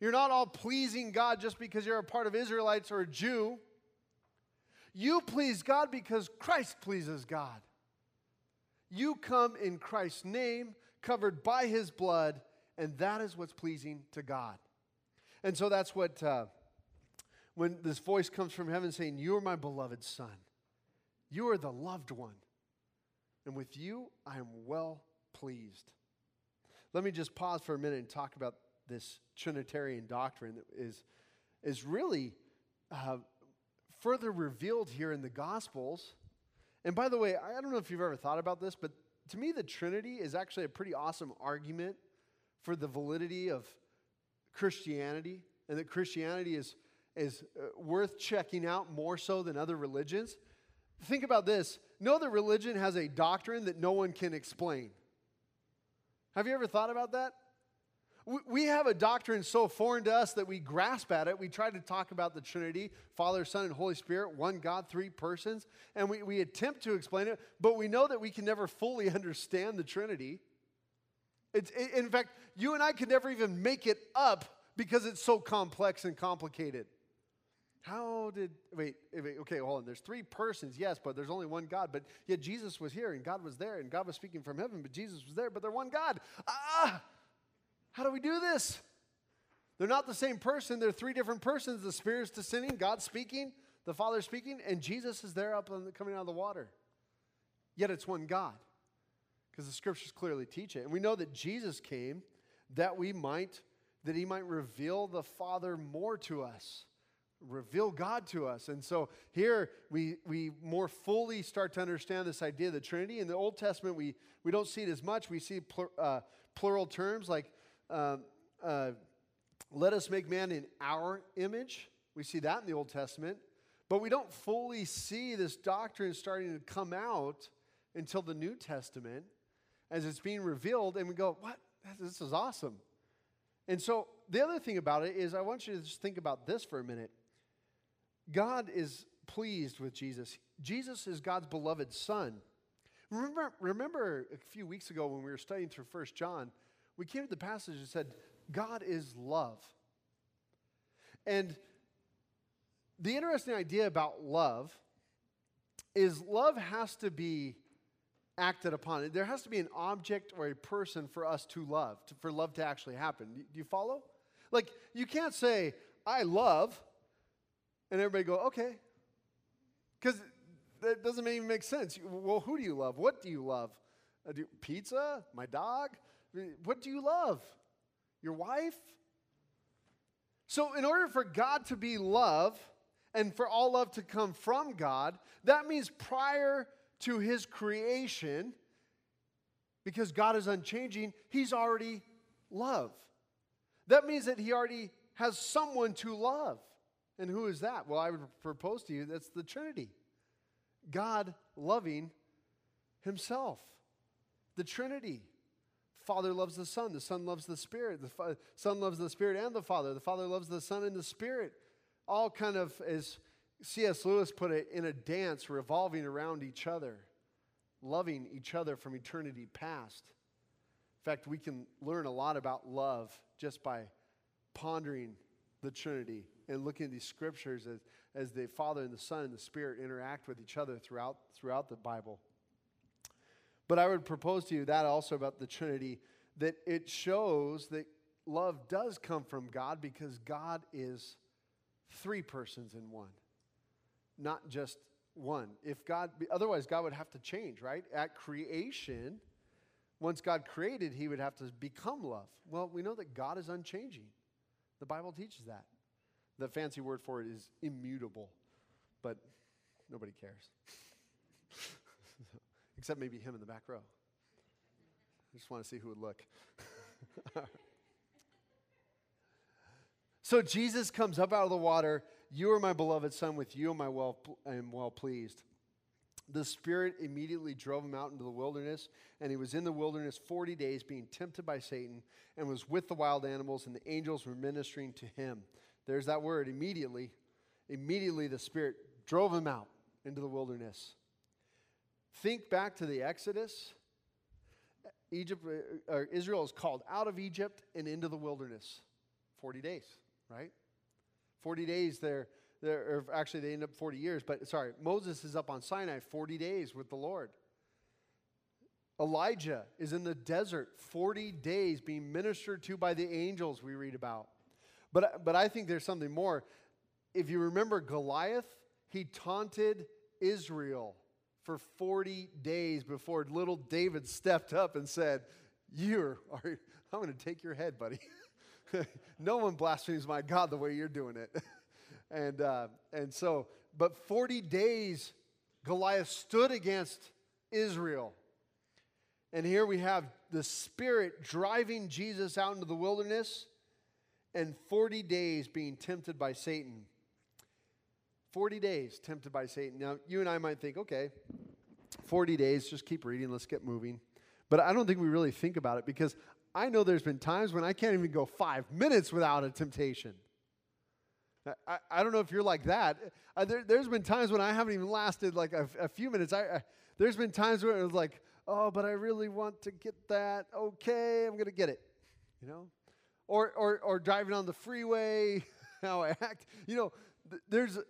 You're not all pleasing God just because you're a part of Israelites or a Jew. You please God because Christ pleases God. You come in Christ's name, covered by his blood, and that is what's pleasing to God. And so that's what, uh, when this voice comes from heaven saying, You are my beloved Son, you are the loved one, and with you I am well pleased. Let me just pause for a minute and talk about this Trinitarian doctrine that is, is really uh, further revealed here in the Gospels. And by the way, I don't know if you've ever thought about this, but to me, the Trinity is actually a pretty awesome argument for the validity of Christianity and that Christianity is, is uh, worth checking out more so than other religions. Think about this no other religion has a doctrine that no one can explain. Have you ever thought about that? We- We have a doctrine so foreign to us that we grasp at it. We try to talk about the Trinity Father, Son, and Holy Spirit, one God, three persons, and we, we attempt to explain it, but we know that we can never fully understand the Trinity. It's, in fact, you and I could never even make it up because it's so complex and complicated. How did, wait, wait, okay, hold on. There's three persons, yes, but there's only one God. But yet Jesus was here and God was there and God was speaking from heaven, but Jesus was there, but they're one God. Ah! How do we do this? They're not the same person. They're three different persons. The Spirit's descending, God's speaking, the Father's speaking, and Jesus is there up the, coming out of the water. Yet it's one God because the scriptures clearly teach it. And we know that Jesus came that we might, that he might reveal the Father more to us, reveal God to us. And so here we, we more fully start to understand this idea of the Trinity. In the Old Testament, we, we don't see it as much. We see plur, uh, plural terms like, um, uh, let us make man in our image. We see that in the Old Testament. But we don't fully see this doctrine starting to come out until the New Testament as it's being revealed, and we go, What? This is awesome. And so the other thing about it is, I want you to just think about this for a minute. God is pleased with Jesus. Jesus is God's beloved Son. Remember, remember a few weeks ago when we were studying through First John, we came to the passage that said, God is love. And the interesting idea about love is love has to be acted upon. There has to be an object or a person for us to love, to, for love to actually happen. Do you follow? Like, you can't say, I love, and everybody go, okay. Because that doesn't even make sense. Well, who do you love? What do you love? Uh, pizza? My dog? What do you love? Your wife? So, in order for God to be love and for all love to come from God, that means prior to his creation, because God is unchanging, he's already love. That means that he already has someone to love. And who is that? Well, I would propose to you that's the Trinity God loving himself. The Trinity. Father loves the Son. The Son loves the Spirit. The fa- Son loves the Spirit and the Father. The Father loves the Son and the Spirit. All kind of, as C.S. Lewis put it, in a dance revolving around each other, loving each other from eternity past. In fact, we can learn a lot about love just by pondering the Trinity and looking at these scriptures as, as the Father and the Son and the Spirit interact with each other throughout, throughout the Bible. But I would propose to you that also about the Trinity, that it shows that love does come from God because God is three persons in one, not just one. If God, otherwise, God would have to change, right? At creation, once God created, he would have to become love. Well, we know that God is unchanging. The Bible teaches that. The fancy word for it is immutable, but nobody cares. Except maybe him in the back row. I just want to see who would look. so Jesus comes up out of the water. You are my beloved son. With you am I well, I am well pleased. The Spirit immediately drove him out into the wilderness, and he was in the wilderness 40 days, being tempted by Satan, and was with the wild animals, and the angels were ministering to him. There's that word, immediately. Immediately, the Spirit drove him out into the wilderness. Think back to the Exodus. Egypt, uh, or Israel is called out of Egypt and into the wilderness. 40 days, right? 40 days there or actually they end up 40 years, but sorry, Moses is up on Sinai 40 days with the Lord. Elijah is in the desert 40 days being ministered to by the angels we read about. But, but I think there's something more. If you remember Goliath, he taunted Israel for 40 days before little David stepped up and said, You're, I'm going to take your head, buddy. no one blasphemes my God the way you're doing it. and, uh, and so, but 40 days Goliath stood against Israel. And here we have the Spirit driving Jesus out into the wilderness and 40 days being tempted by Satan. 40 days tempted by Satan. Now, you and I might think, okay, 40 days, just keep reading, let's get moving. But I don't think we really think about it because I know there's been times when I can't even go five minutes without a temptation. I, I don't know if you're like that. Uh, there, has been times when I haven't even lasted like a, a few minutes. I, I, there's been times where it was like, oh, but I really want to get that. Okay, I'm going to get it. You know? Or, or, or driving on the freeway, how I act. You know, there's uh,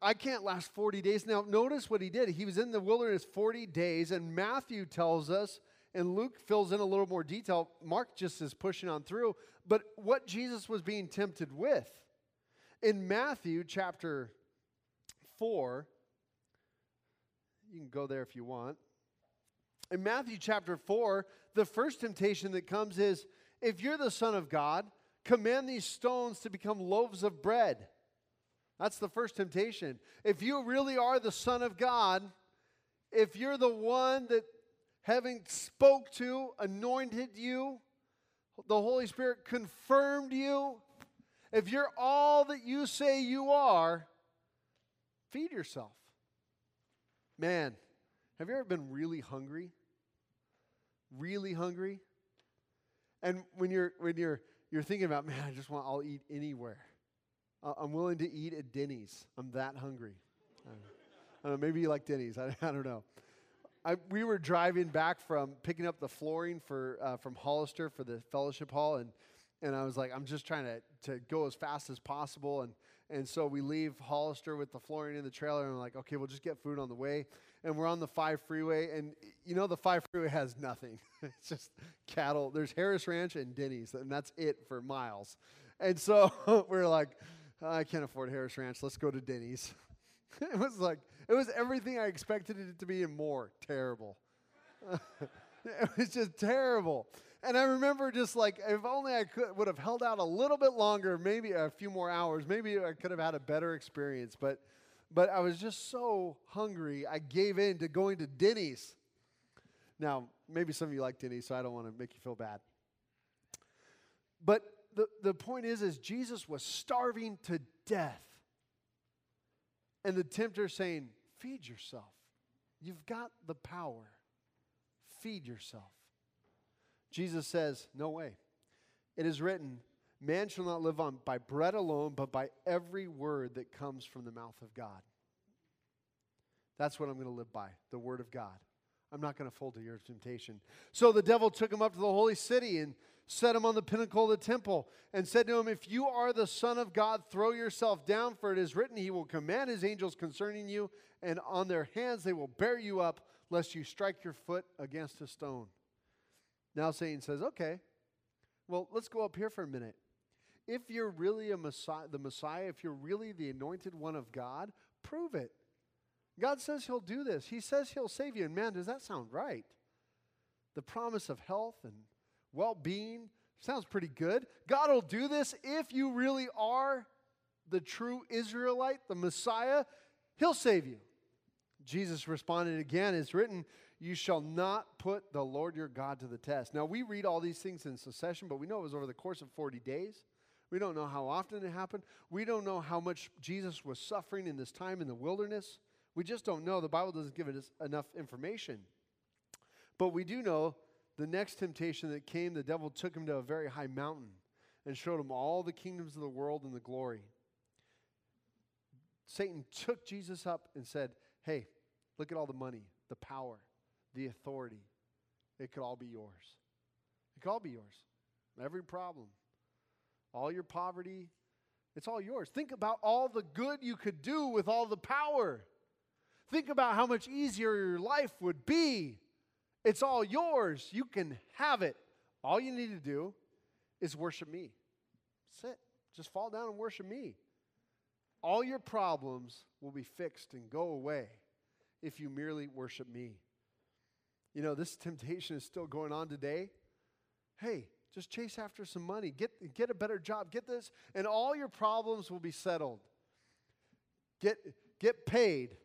I can't last 40 days. Now, notice what he did. He was in the wilderness 40 days, and Matthew tells us, and Luke fills in a little more detail. Mark just is pushing on through. But what Jesus was being tempted with. In Matthew chapter 4, you can go there if you want. In Matthew chapter 4, the first temptation that comes is if you're the Son of God, command these stones to become loaves of bread. That's the first temptation. If you really are the Son of God, if you're the one that having spoke to, anointed you, the Holy Spirit confirmed you, if you're all that you say you are, feed yourself. Man, have you ever been really hungry? Really hungry? And when you're when you're you're thinking about, man, I just want I'll eat anywhere. I'm willing to eat at Denny's. I'm that hungry. I know maybe you like Denny's. I, I don't know. I, we were driving back from picking up the flooring for uh, from Hollister for the fellowship hall, and and I was like, I'm just trying to to go as fast as possible, and and so we leave Hollister with the flooring in the trailer, and I'm like, okay, we'll just get food on the way, and we're on the five freeway, and you know the five freeway has nothing. it's just cattle. There's Harris Ranch and Denny's, and that's it for miles, and so we're like I can't afford Harris Ranch. Let's go to Denny's. it was like, it was everything I expected it to be and more. Terrible. it was just terrible. And I remember just like, if only I could would have held out a little bit longer, maybe a few more hours, maybe I could have had a better experience. But, but I was just so hungry, I gave in to going to Denny's. Now, maybe some of you like Denny's, so I don't want to make you feel bad. But the, the point is, is Jesus was starving to death. And the tempter saying, feed yourself. You've got the power. Feed yourself. Jesus says, no way. It is written, man shall not live on by bread alone, but by every word that comes from the mouth of God. That's what I'm going to live by, the word of God. I'm not going to fold to your temptation. So the devil took him up to the holy city and set him on the pinnacle of the temple, and said to him, If you are the Son of God, throw yourself down, for it is written, He will command His angels concerning you, and on their hands they will bear you up, lest you strike your foot against a stone. Now Satan says, Okay, well, let's go up here for a minute. If you're really a Messiah, the Messiah, if you're really the anointed one of God, prove it. God says He'll do this. He says He'll save you. And man, does that sound right? The promise of health and well being. Sounds pretty good. God will do this if you really are the true Israelite, the Messiah. He'll save you. Jesus responded again, it's written, You shall not put the Lord your God to the test. Now, we read all these things in succession, but we know it was over the course of 40 days. We don't know how often it happened. We don't know how much Jesus was suffering in this time in the wilderness. We just don't know. The Bible doesn't give us enough information. But we do know the next temptation that came, the devil took him to a very high mountain and showed him all the kingdoms of the world and the glory. Satan took Jesus up and said, Hey, look at all the money, the power, the authority. It could all be yours. It could all be yours. Every problem, all your poverty, it's all yours. Think about all the good you could do with all the power. Think about how much easier your life would be it's all yours. You can have it. All you need to do is worship me. Sit. Just fall down and worship me. All your problems will be fixed and go away if you merely worship me. You know, this temptation is still going on today. Hey, just chase after some money, get, get a better job, get this, and all your problems will be settled. Get, get paid.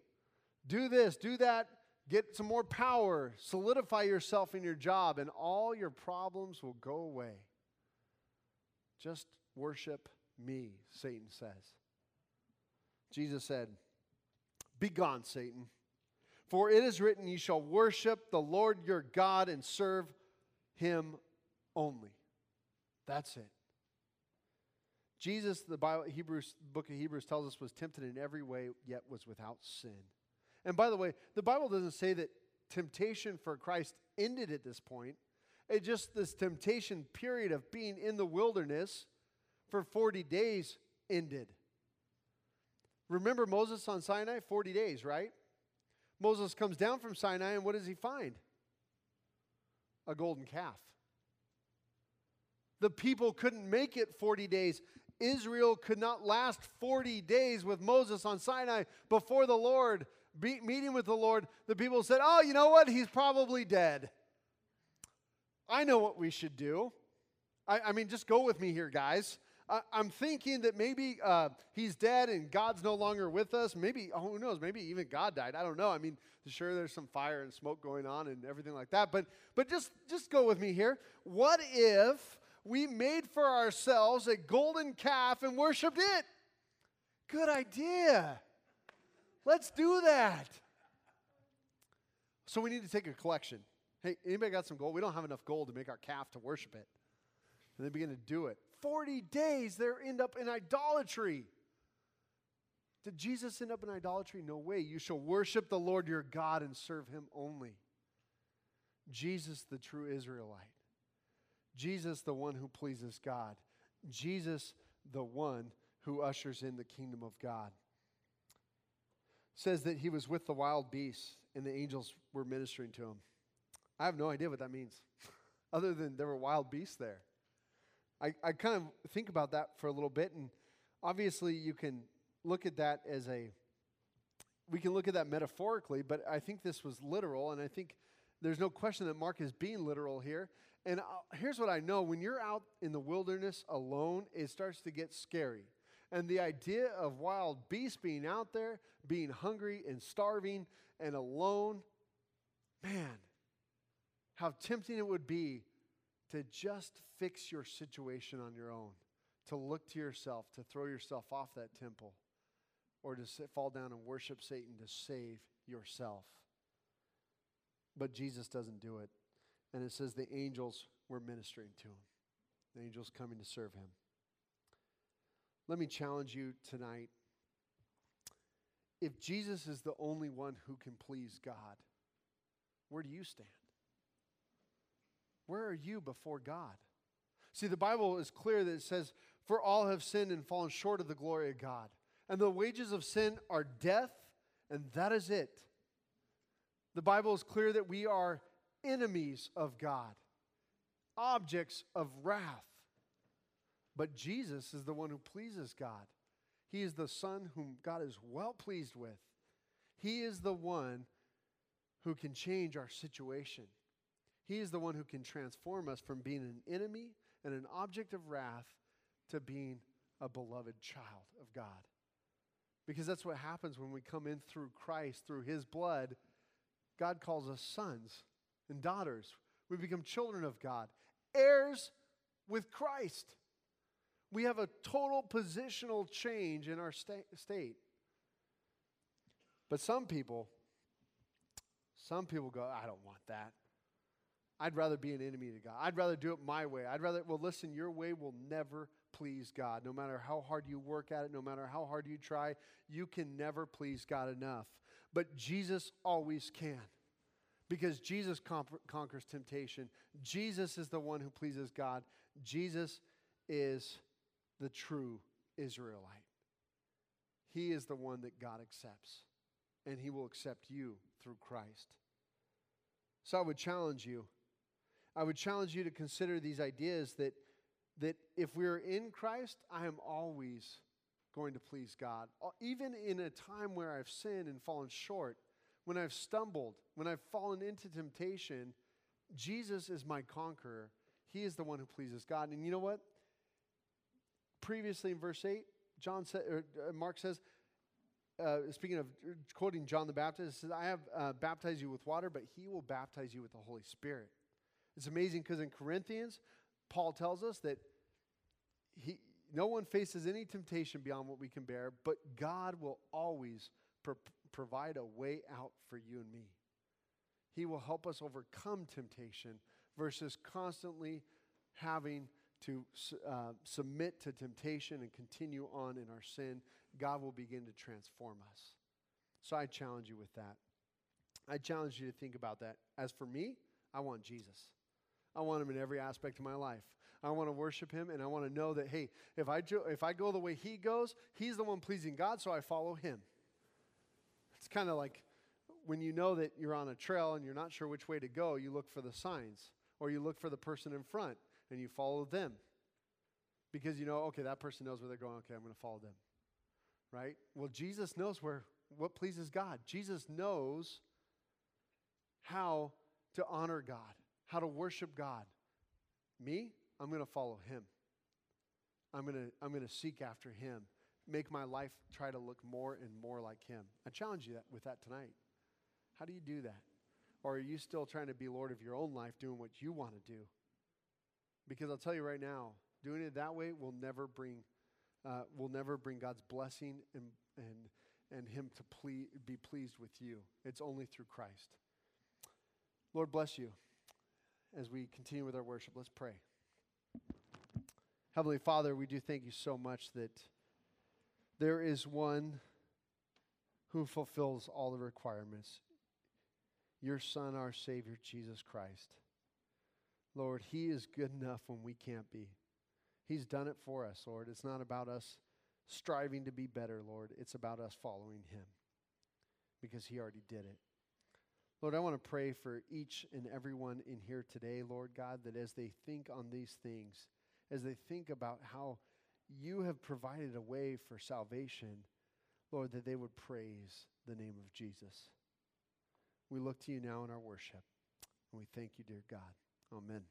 Do this, do that, Get some more power, solidify yourself in your job, and all your problems will go away. Just worship me, Satan says. Jesus said, Be gone, Satan. For it is written, You shall worship the Lord your God and serve him only. That's it. Jesus, the Bible, Hebrews, book of Hebrews tells us, was tempted in every way, yet was without sin. And by the way, the Bible doesn't say that temptation for Christ ended at this point. It just this temptation period of being in the wilderness for 40 days ended. Remember Moses on Sinai? 40 days, right? Moses comes down from Sinai, and what does he find? A golden calf. The people couldn't make it 40 days. Israel could not last 40 days with Moses on Sinai before the Lord, be, meeting with the Lord. The people said, Oh, you know what? He's probably dead. I know what we should do. I, I mean, just go with me here, guys. I, am thinking that maybe uh, he's dead and God's no longer with us. Maybe, oh, who knows? Maybe even God died. I don't know. I mean, sure, there's some fire and smoke going on and everything like that. But, but just, just go with me here. What if we made for ourselves a golden calf and worshiped it? Good idea. Let's do that. So we need to take a collection. Hey, anybody got some gold? We don't have enough gold to make our calf to worship it. And they begin to do it. 40 days, they end up in idolatry. Did Jesus end up in idolatry? No way. You shall worship the Lord your God and serve him only. Jesus, the true Israelite. Jesus, the one who pleases God. Jesus, the one who ushers in the kingdom of God. Says that he was with the wild beasts and the angels were ministering to him. I have no idea what that means, other than there were wild beasts there. I, I kind of think about that for a little bit, and obviously you can look at that as a, we can look at that metaphorically, but I think this was literal, and I think there's no question that Mark is being literal here. And I'll, uh, here's what I know when you're out in the wilderness alone, it starts to get scary. And the idea of wild beasts being out there, being hungry and starving and alone, man, how tempting it would be to just fix your situation on your own, to look to yourself, to throw yourself off that temple, or to sit, fall down and worship Satan to save yourself. But Jesus doesn't do it. And it says the angels were ministering to him, the angels coming to serve him. Let me challenge you tonight. If Jesus is the only one who can please God, where do you stand? Where are you before God? See, the Bible is clear that it says, For all have sinned and fallen short of the glory of God. And the wages of sin are death, and that is it. The Bible is clear that we are enemies of God, objects of wrath. But Jesus is the one who pleases God. He is the Son whom God is well pleased with. He is the one who can change our situation. He is the one who can transform us from being an enemy and an object of wrath to being a beloved child of God. Because that's what happens when we come in through Christ, through His blood. God calls us sons and daughters. We become children of God, heirs with Christ. We have a total positional change in our sta- state. But some people, some people go, I don't want that. I'd rather be an enemy to God. I'd rather do it my way. I'd rather, well, listen, your way will never please God. No matter how hard you work at it, no matter how hard you try, you can never please God enough. But Jesus always can because Jesus conquers temptation. Jesus is the one who pleases God. Jesus is the true Israelite. He is the one that God accepts, and He will accept you through Christ. So I would challenge you I would challenge you to consider these ideas that, that if we're in Christ, I am always going to please God. Even in a time where I've sinned and fallen short, when I've stumbled, when I've fallen into temptation, Jesus is my conqueror. He is the one who pleases God. And you know what? Previously in verse 8, John or uh, Mark says, uh, speaking of quoting John the Baptist, says, I have uh, baptized you with water, but he will baptize you with the Holy Spirit. It's amazing because in Corinthians, Paul tells us that he, no one faces any temptation beyond what we can bear, but God will always pro- provide a way out for you and me. He will help us overcome temptation versus constantly having to uh, submit to temptation and continue on in our sin, God will begin to transform us. So I challenge you with that. I challenge you to think about that. As for me, I want Jesus. I want him in every aspect of my life. I want to worship him and I want to know that, hey, if I, jo- if I go the way he goes, he's the one pleasing God, so I follow him. It's kind of like when you know that you're on a trail and you're not sure which way to go, you look for the signs or you look for the person in front and you follow them because you know, okay, that person knows where they're going. Okay, I'm going to follow them. Right? Well, Jesus knows where what pleases God. Jesus knows how to honor God, how to worship God. Me, I'm going to follow him. I'm going to I'm going to seek after him. Make my life try to look more and more like him. I challenge you that, with that tonight. How do you do that? Or are you still trying to be Lord of your own life, doing what you want to do? Because I'll tell you right now, doing it that way will never bring, uh, will never bring God's blessing and, and, and Him to ple- be pleased with you. It's only through Christ. Lord, bless you as we continue with our worship. Let's pray. Heavenly Father, we do thank you so much that there is one who fulfills all the requirements your Son, our Savior, Jesus Christ. Lord, He is good enough when we can't be. He's done it for us, Lord. It's not about us striving to be better, Lord. It's about us following Him because He already did it. Lord, I want to pray for each and everyone in here today, Lord God, that as they think on these things, as they think about how you have provided a way for salvation, Lord, that they would praise the name of Jesus. We look to you now in our worship, and we thank you, dear God. Amen.